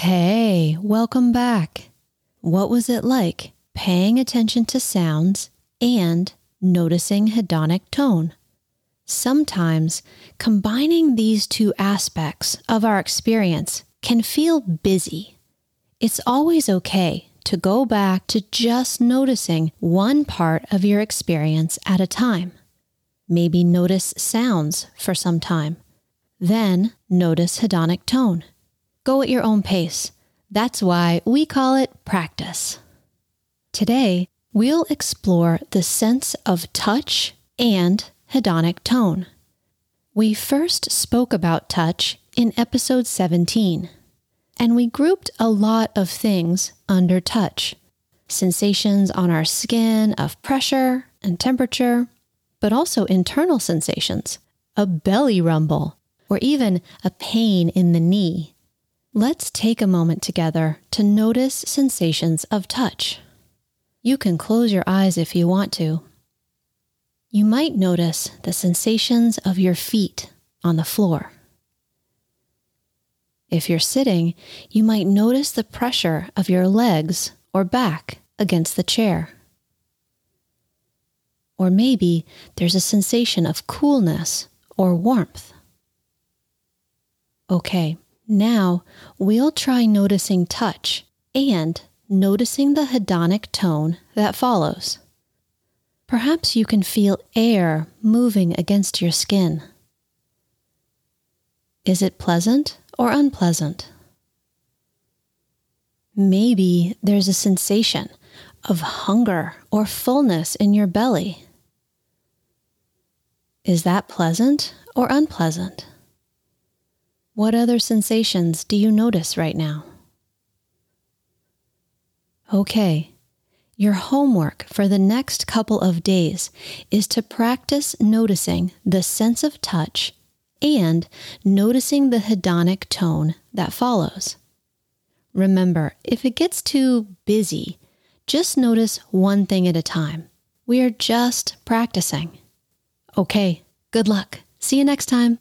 Hey, welcome back. What was it like paying attention to sounds and noticing hedonic tone? Sometimes combining these two aspects of our experience can feel busy. It's always okay to go back to just noticing one part of your experience at a time. Maybe notice sounds for some time. Then notice hedonic tone. Go at your own pace. That's why we call it practice. Today, we'll explore the sense of touch and hedonic tone. We first spoke about touch in episode 17, and we grouped a lot of things under touch sensations on our skin of pressure and temperature, but also internal sensations, a belly rumble, or even a pain in the knee. Let's take a moment together to notice sensations of touch. You can close your eyes if you want to. You might notice the sensations of your feet on the floor. If you're sitting, you might notice the pressure of your legs or back against the chair. Or maybe there's a sensation of coolness or warmth. Okay, now we'll try noticing touch and noticing the hedonic tone that follows. Perhaps you can feel air moving against your skin. Is it pleasant or unpleasant? Maybe there's a sensation of hunger or fullness in your belly. Is that pleasant or unpleasant? What other sensations do you notice right now? Okay, your homework for the next couple of days is to practice noticing the sense of touch and noticing the hedonic tone that follows. Remember, if it gets too busy, just notice one thing at a time. We are just practicing. Okay, good luck. See you next time.